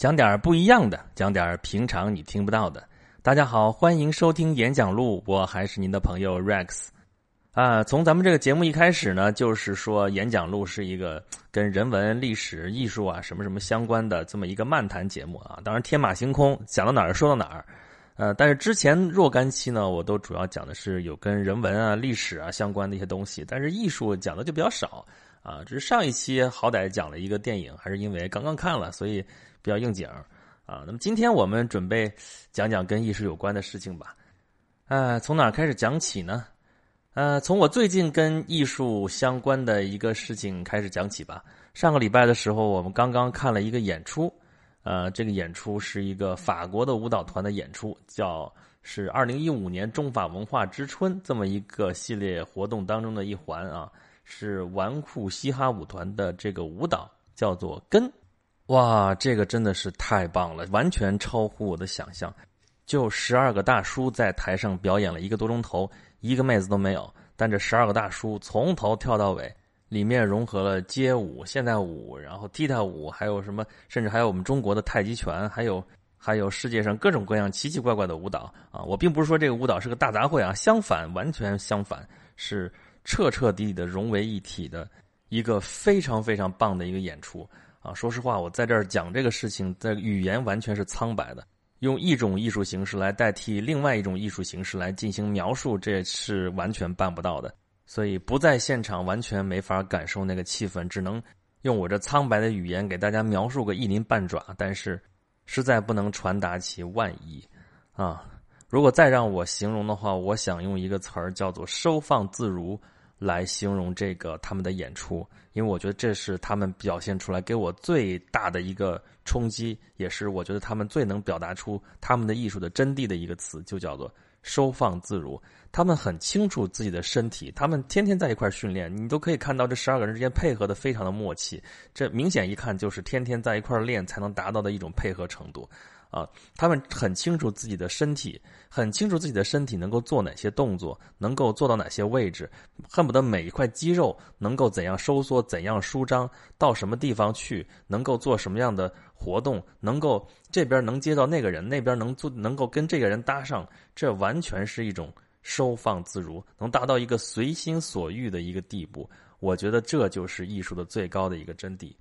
讲点儿不一样的，讲点儿平常你听不到的。大家好，欢迎收听演讲录，我还是您的朋友 Rex。啊，从咱们这个节目一开始呢，就是说演讲录是一个跟人文、历史、艺术啊什么什么相关的这么一个漫谈节目啊。当然天马行空，讲到哪儿说到哪儿。呃，但是之前若干期呢，我都主要讲的是有跟人文啊、历史啊相关的一些东西，但是艺术讲的就比较少啊。只是上一期好歹讲了一个电影，还是因为刚刚看了，所以。比较应景啊，那么今天我们准备讲讲跟艺术有关的事情吧。呃，从哪开始讲起呢？呃，从我最近跟艺术相关的一个事情开始讲起吧。上个礼拜的时候，我们刚刚看了一个演出，呃，这个演出是一个法国的舞蹈团的演出，叫是二零一五年中法文化之春这么一个系列活动当中的一环啊，是纨绔嘻哈舞团的这个舞蹈叫做根。哇，这个真的是太棒了，完全超乎我的想象。就十二个大叔在台上表演了一个多钟头，一个妹子都没有。但这十二个大叔从头跳到尾，里面融合了街舞、现代舞，然后踢踏舞，还有什么，甚至还有我们中国的太极拳，还有还有世界上各种各样奇奇怪怪的舞蹈啊！我并不是说这个舞蹈是个大杂烩啊，相反，完全相反，是彻彻底底的融为一体的一个非常非常棒的一个演出。啊，说实话，我在这儿讲这个事情，的语言完全是苍白的。用一种艺术形式来代替另外一种艺术形式来进行描述，这是完全办不到的。所以不在现场，完全没法感受那个气氛，只能用我这苍白的语言给大家描述个一鳞半爪，但是实在不能传达其万一。啊，如果再让我形容的话，我想用一个词儿叫做“收放自如”。来形容这个他们的演出，因为我觉得这是他们表现出来给我最大的一个冲击，也是我觉得他们最能表达出他们的艺术的真谛的一个词，就叫做收放自如。他们很清楚自己的身体，他们天天在一块训练，你都可以看到这十二个人之间配合的非常的默契，这明显一看就是天天在一块练才能达到的一种配合程度。啊，他们很清楚自己的身体，很清楚自己的身体能够做哪些动作，能够做到哪些位置，恨不得每一块肌肉能够怎样收缩、怎样舒张，到什么地方去，能够做什么样的活动，能够这边能接到那个人，那边能做，能够跟这个人搭上，这完全是一种收放自如，能达到一个随心所欲的一个地步。我觉得这就是艺术的最高的一个真谛。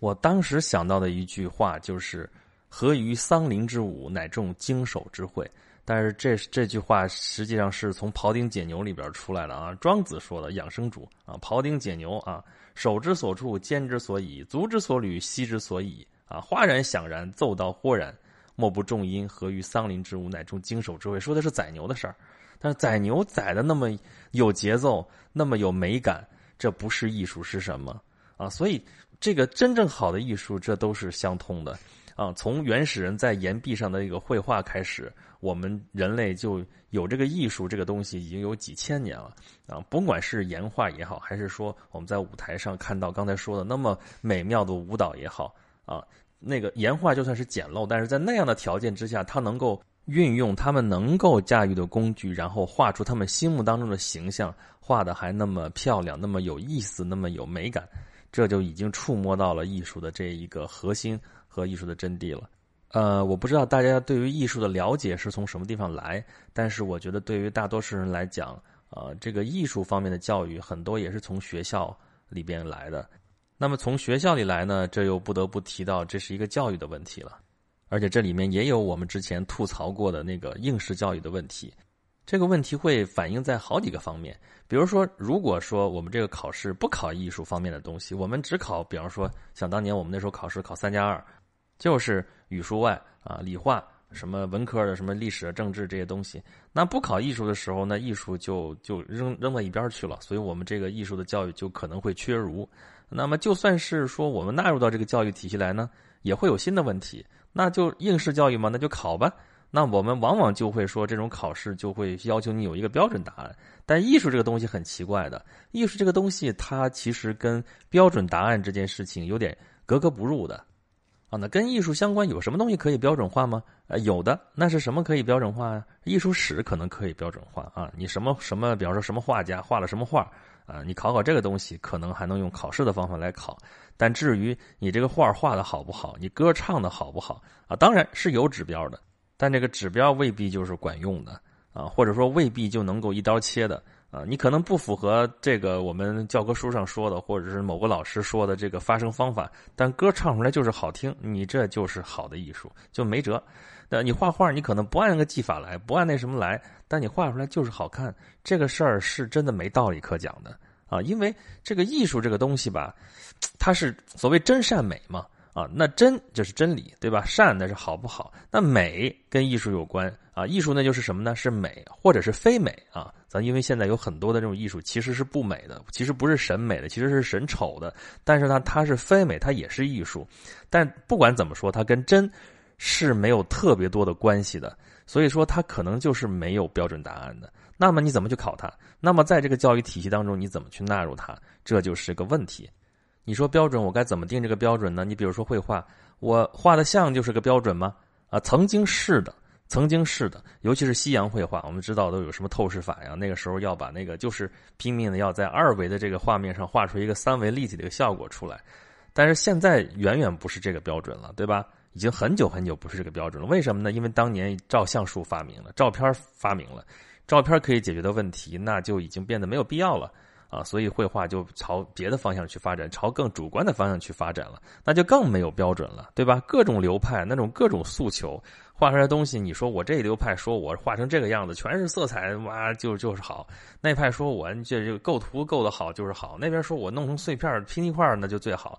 我当时想到的一句话就是。何于桑林之舞，乃众经手之会。但是这这句话实际上是从《庖丁解牛》里边出来的啊，庄子说的养生主啊，庖丁解牛啊，手之所处，肩之所以，足之所履，膝之所以啊，哗然响然，奏道豁然，莫不重音。何于桑林之舞，乃众经手之会。说的是宰牛的事儿，但是宰牛宰的那么有节奏，那么有美感，这不是艺术是什么啊？所以这个真正好的艺术，这都是相通的。啊，从原始人在岩壁上的一个绘画开始，我们人类就有这个艺术这个东西，已经有几千年了。啊，甭管是岩画也好，还是说我们在舞台上看到刚才说的那么美妙的舞蹈也好，啊，那个岩画就算是简陋，但是在那样的条件之下，它能够运用他们能够驾驭的工具，然后画出他们心目当中的形象，画的还那么漂亮，那么有意思，那么有美感，这就已经触摸到了艺术的这一个核心。和艺术的真谛了，呃，我不知道大家对于艺术的了解是从什么地方来，但是我觉得对于大多数人来讲，呃，这个艺术方面的教育很多也是从学校里边来的。那么从学校里来呢，这又不得不提到这是一个教育的问题了，而且这里面也有我们之前吐槽过的那个应试教育的问题。这个问题会反映在好几个方面，比如说，如果说我们这个考试不考艺术方面的东西，我们只考，比方说，想当年我们那时候考试考三加二。就是语数外啊，理化什么文科的什么历史、政治这些东西，那不考艺术的时候，那艺术就就扔扔到一边去了。所以我们这个艺术的教育就可能会缺如。那么就算是说我们纳入到这个教育体系来呢，也会有新的问题。那就应试教育嘛，那就考吧。那我们往往就会说，这种考试就会要求你有一个标准答案。但艺术这个东西很奇怪的，艺术这个东西它其实跟标准答案这件事情有点格格不入的。啊，那跟艺术相关有什么东西可以标准化吗？呃，有的，那是什么可以标准化呀？艺术史可能可以标准化啊。你什么什么，比方说什么画家画了什么画啊，你考考这个东西，可能还能用考试的方法来考。但至于你这个画画的好不好，你歌唱的好不好啊，当然是有指标的，但这个指标未必就是管用的啊，或者说未必就能够一刀切的啊。你可能不符合这个我们教科书上说的，或者是某个老师说的这个发声方法，但歌唱出来就是好听，你这就是好的艺术，就没辙。那你画画，你可能不按个技法来，不按那什么来，但你画出来就是好看，这个事儿是真的没道理可讲的。啊，因为这个艺术这个东西吧，它是所谓真善美嘛，啊，那真就是真理，对吧？善那是好不好？那美跟艺术有关啊，艺术那就是什么呢？是美或者是非美啊？咱因为现在有很多的这种艺术其实是不美的，其实不是审美的，其实是审丑的，但是呢，它是非美，它也是艺术。但不管怎么说，它跟真是没有特别多的关系的，所以说它可能就是没有标准答案的。那么你怎么去考它？那么在这个教育体系当中，你怎么去纳入它？这就是个问题。你说标准，我该怎么定这个标准呢？你比如说绘画，我画的像就是个标准吗？啊，曾经是的，曾经是的。尤其是西洋绘画，我们知道都有什么透视法呀？那个时候要把那个就是拼命的要在二维的这个画面上画出一个三维立体的一个效果出来。但是现在远远不是这个标准了，对吧？已经很久很久不是这个标准了。为什么呢？因为当年照相术发明了，照片发明了。照片可以解决的问题，那就已经变得没有必要了啊！所以绘画就朝别的方向去发展，朝更主观的方向去发展了，那就更没有标准了，对吧？各种流派，那种各种诉求，画出来东西，你说我这一流派说我画成这个样子，全是色彩，哇，就就是好；那派说我这这个构图构得好就是好，那边说我弄成碎片拼一块那就最好，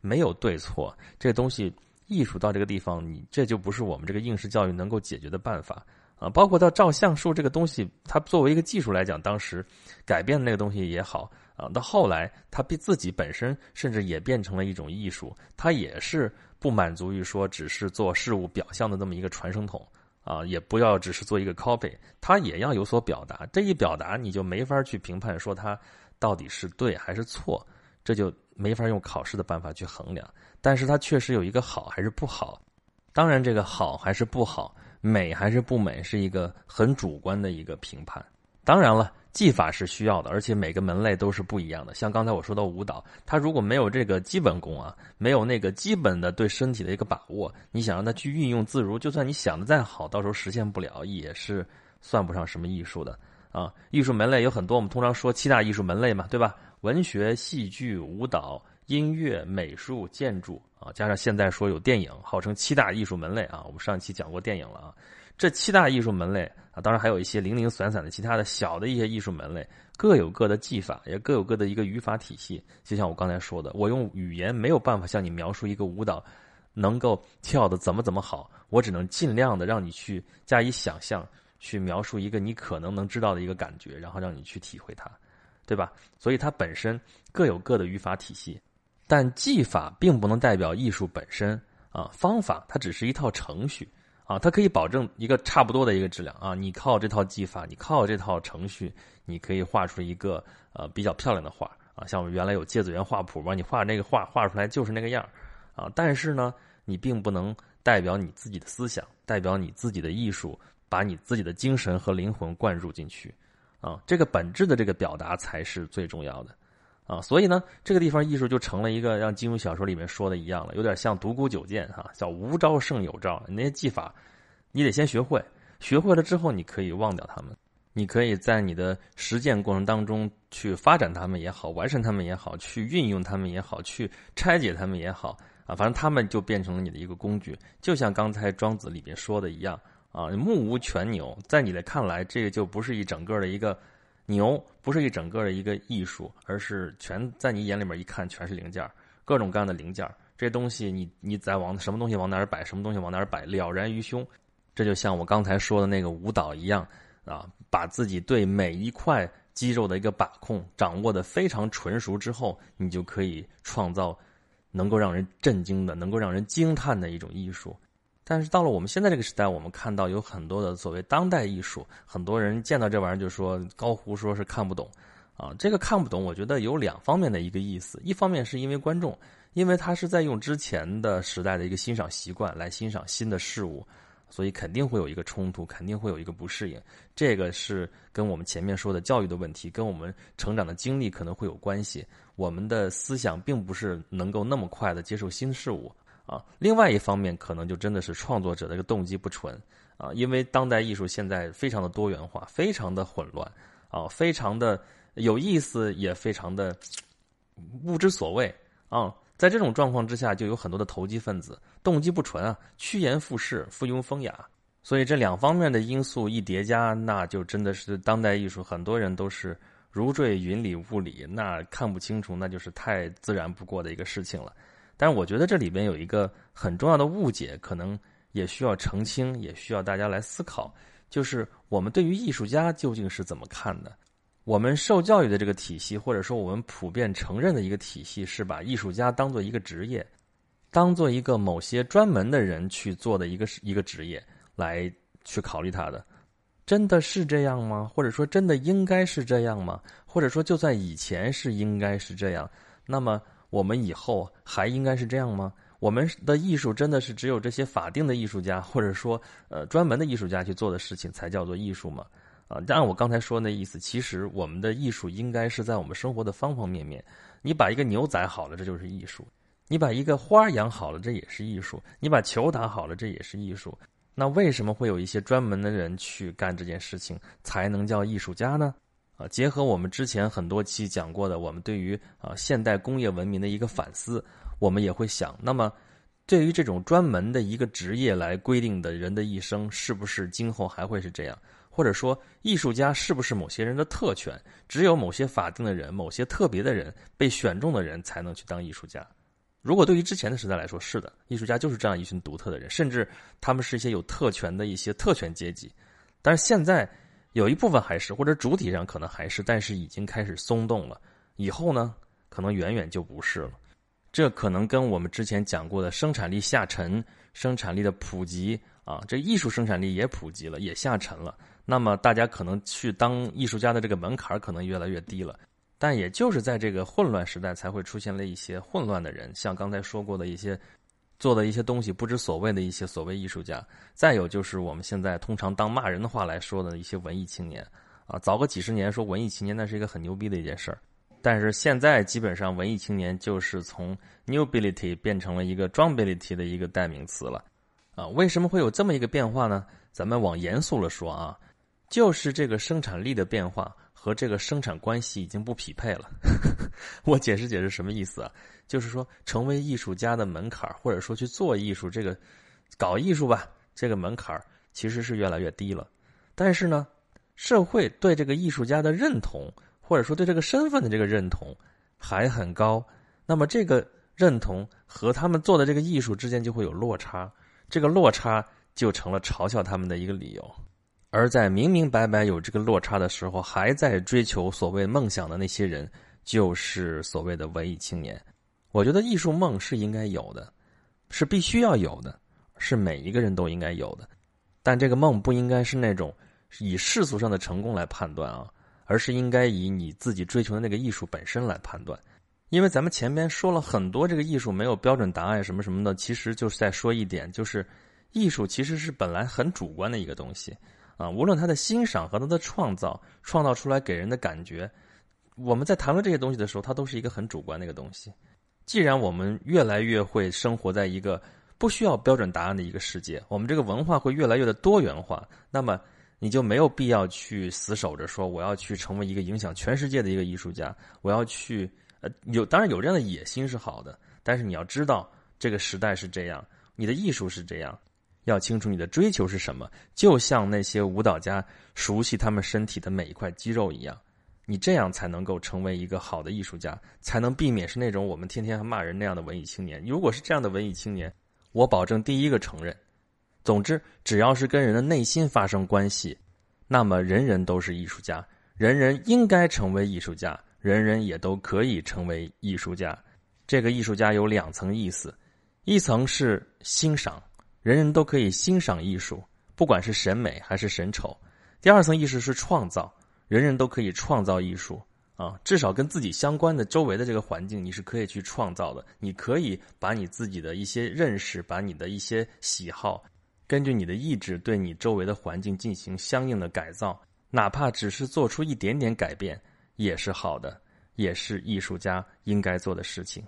没有对错，这东西艺术到这个地方，你这就不是我们这个应试教育能够解决的办法。啊，包括到照相术这个东西，它作为一个技术来讲，当时改变的那个东西也好啊，到后来它比自己本身甚至也变成了一种艺术，它也是不满足于说只是做事物表象的这么一个传声筒啊，也不要只是做一个 copy，它也要有所表达。这一表达，你就没法去评判说它到底是对还是错，这就没法用考试的办法去衡量。但是它确实有一个好还是不好，当然这个好还是不好。美还是不美，是一个很主观的一个评判。当然了，技法是需要的，而且每个门类都是不一样的。像刚才我说到舞蹈，它如果没有这个基本功啊，没有那个基本的对身体的一个把握，你想让它去运用自如，就算你想的再好，到时候实现不了，也是算不上什么艺术的啊。艺术门类有很多，我们通常说七大艺术门类嘛，对吧？文学、戏剧、舞蹈。音乐、美术、建筑啊，加上现在说有电影，号称七大艺术门类啊。我们上一期讲过电影了啊。这七大艺术门类啊，当然还有一些零零散散的其他的小的一些艺术门类，各有各的技法，也各有各的一个语法体系。就像我刚才说的，我用语言没有办法向你描述一个舞蹈能够跳的怎么怎么好，我只能尽量的让你去加以想象，去描述一个你可能能知道的一个感觉，然后让你去体会它，对吧？所以它本身各有各的语法体系。但技法并不能代表艺术本身啊，方法它只是一套程序啊，它可以保证一个差不多的一个质量啊。你靠这套技法，你靠这套程序，你可以画出一个呃比较漂亮的画啊。像我们原来有芥子园画谱嘛，你画那个画画出来就是那个样啊。但是呢，你并不能代表你自己的思想，代表你自己的艺术，把你自己的精神和灵魂灌入进去啊。这个本质的这个表达才是最重要的。啊，所以呢，这个地方艺术就成了一个像金庸小说里面说的一样了，有点像独孤九剑哈，叫无招胜有招。那些技法，你得先学会，学会了之后，你可以忘掉他们，你可以在你的实践过程当中去发展他们也好，完善他们也好，去运用他们也好，去拆解他们也好啊，反正他们就变成了你的一个工具。就像刚才庄子里边说的一样啊，目无全牛，在你的看来，这个就不是一整个的一个。牛不是一整个的一个艺术，而是全在你眼里面一看全是零件各种各样的零件这东西你你再往什么东西往哪儿摆，什么东西往哪儿摆，了然于胸。这就像我刚才说的那个舞蹈一样啊，把自己对每一块肌肉的一个把控掌握的非常纯熟之后，你就可以创造能够让人震惊的、能够让人惊叹的一种艺术。但是到了我们现在这个时代，我们看到有很多的所谓当代艺术，很多人见到这玩意儿就说高呼说是看不懂，啊，这个看不懂，我觉得有两方面的一个意思，一方面是因为观众，因为他是在用之前的时代的一个欣赏习惯来欣赏新的事物，所以肯定会有一个冲突，肯定会有一个不适应。这个是跟我们前面说的教育的问题，跟我们成长的经历可能会有关系。我们的思想并不是能够那么快的接受新事物啊。另外一方面，可能就真的是创作者的一个动机不纯啊，因为当代艺术现在非常的多元化，非常的混乱啊，非常的有意思，也非常的不知所谓啊。在这种状况之下，就有很多的投机分子，动机不纯啊，趋炎附势，附庸风雅。所以这两方面的因素一叠加，那就真的是当代艺术，很多人都是如坠云里雾里，那看不清楚，那就是太自然不过的一个事情了。但是我觉得这里边有一个很重要的误解，可能也需要澄清，也需要大家来思考，就是我们对于艺术家究竟是怎么看的？我们受教育的这个体系，或者说我们普遍承认的一个体系，是把艺术家当做一个职业，当做一个某些专门的人去做的一个一个职业来去考虑他的，真的是这样吗？或者说真的应该是这样吗？或者说就算以前是应该是这样，那么我们以后还应该是这样吗？我们的艺术真的是只有这些法定的艺术家，或者说呃专门的艺术家去做的事情才叫做艺术吗？啊，按我刚才说那意思，其实我们的艺术应该是在我们生活的方方面面。你把一个牛宰好了，这就是艺术；你把一个花养好了，这也是艺术；你把球打好了，这也是艺术。那为什么会有一些专门的人去干这件事情，才能叫艺术家呢？啊，结合我们之前很多期讲过的，我们对于啊现代工业文明的一个反思，我们也会想，那么对于这种专门的一个职业来规定的人的一生，是不是今后还会是这样？或者说，艺术家是不是某些人的特权？只有某些法定的人、某些特别的人被选中的人才能去当艺术家。如果对于之前的时代来说，是的，艺术家就是这样一群独特的人，甚至他们是一些有特权的一些特权阶级。但是现在有一部分还是，或者主体上可能还是，但是已经开始松动了。以后呢，可能远远就不是了。这可能跟我们之前讲过的生产力下沉、生产力的普及啊，这艺术生产力也普及了，也下沉了。那么大家可能去当艺术家的这个门槛可能越来越低了，但也就是在这个混乱时代，才会出现了一些混乱的人，像刚才说过的一些做的一些东西不知所谓的一些所谓艺术家。再有就是我们现在通常当骂人的话来说的一些文艺青年啊，早个几十年说文艺青年那是一个很牛逼的一件事儿，但是现在基本上文艺青年就是从 newbility 变成了一个 drumbility 的一个代名词了啊。为什么会有这么一个变化呢？咱们往严肃了说啊。就是这个生产力的变化和这个生产关系已经不匹配了。我解释解释什么意思啊？就是说，成为艺术家的门槛或者说去做艺术这个搞艺术吧，这个门槛其实是越来越低了。但是呢，社会对这个艺术家的认同，或者说对这个身份的这个认同还很高。那么这个认同和他们做的这个艺术之间就会有落差，这个落差就成了嘲笑他们的一个理由。而在明明白白有这个落差的时候，还在追求所谓梦想的那些人，就是所谓的文艺青年。我觉得艺术梦是应该有的，是必须要有的，是每一个人都应该有的。但这个梦不应该是那种以世俗上的成功来判断啊，而是应该以你自己追求的那个艺术本身来判断。因为咱们前面说了很多，这个艺术没有标准答案什么什么的，其实就是在说一点，就是艺术其实是本来很主观的一个东西。啊，无论他的欣赏和他的创造，创造出来给人的感觉，我们在谈论这些东西的时候，它都是一个很主观的一个东西。既然我们越来越会生活在一个不需要标准答案的一个世界，我们这个文化会越来越的多元化，那么你就没有必要去死守着说我要去成为一个影响全世界的一个艺术家，我要去呃有当然有这样的野心是好的，但是你要知道这个时代是这样，你的艺术是这样。要清楚你的追求是什么，就像那些舞蹈家熟悉他们身体的每一块肌肉一样，你这样才能够成为一个好的艺术家，才能避免是那种我们天天骂人那样的文艺青年。如果是这样的文艺青年，我保证第一个承认。总之，只要是跟人的内心发生关系，那么人人都是艺术家，人人应该成为艺术家，人人也都可以成为艺术家。这个艺术家有两层意思，一层是欣赏。人人都可以欣赏艺术，不管是审美还是审丑。第二层意识是创造，人人都可以创造艺术啊，至少跟自己相关的周围的这个环境，你是可以去创造的。你可以把你自己的一些认识，把你的一些喜好，根据你的意志对你周围的环境进行相应的改造，哪怕只是做出一点点改变，也是好的，也是艺术家应该做的事情。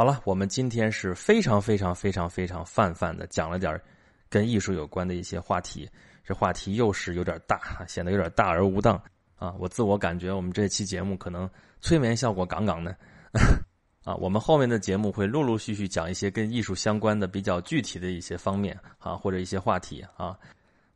好了，我们今天是非常非常非常非常泛泛的讲了点跟艺术有关的一些话题，这话题又是有点大，显得有点大而无当啊！我自我感觉我们这期节目可能催眠效果杠杠的。啊，我们后面的节目会陆陆续续讲一些跟艺术相关的比较具体的一些方面啊，或者一些话题啊，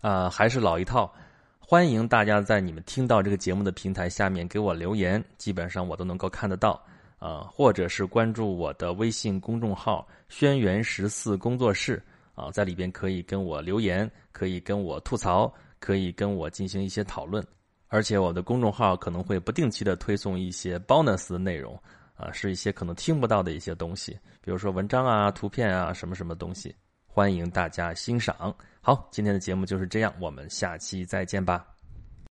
啊，还是老一套，欢迎大家在你们听到这个节目的平台下面给我留言，基本上我都能够看得到啊，或者是关注我的微信公众号“轩辕十四工作室”啊，在里边可以跟我留言，可以跟我吐槽，可以跟我进行一些讨论，而且我的公众号可能会不定期的推送一些 bonus 的内容。啊，是一些可能听不到的一些东西，比如说文章啊、图片啊，什么什么东西，欢迎大家欣赏。好，今天的节目就是这样，我们下期再见吧。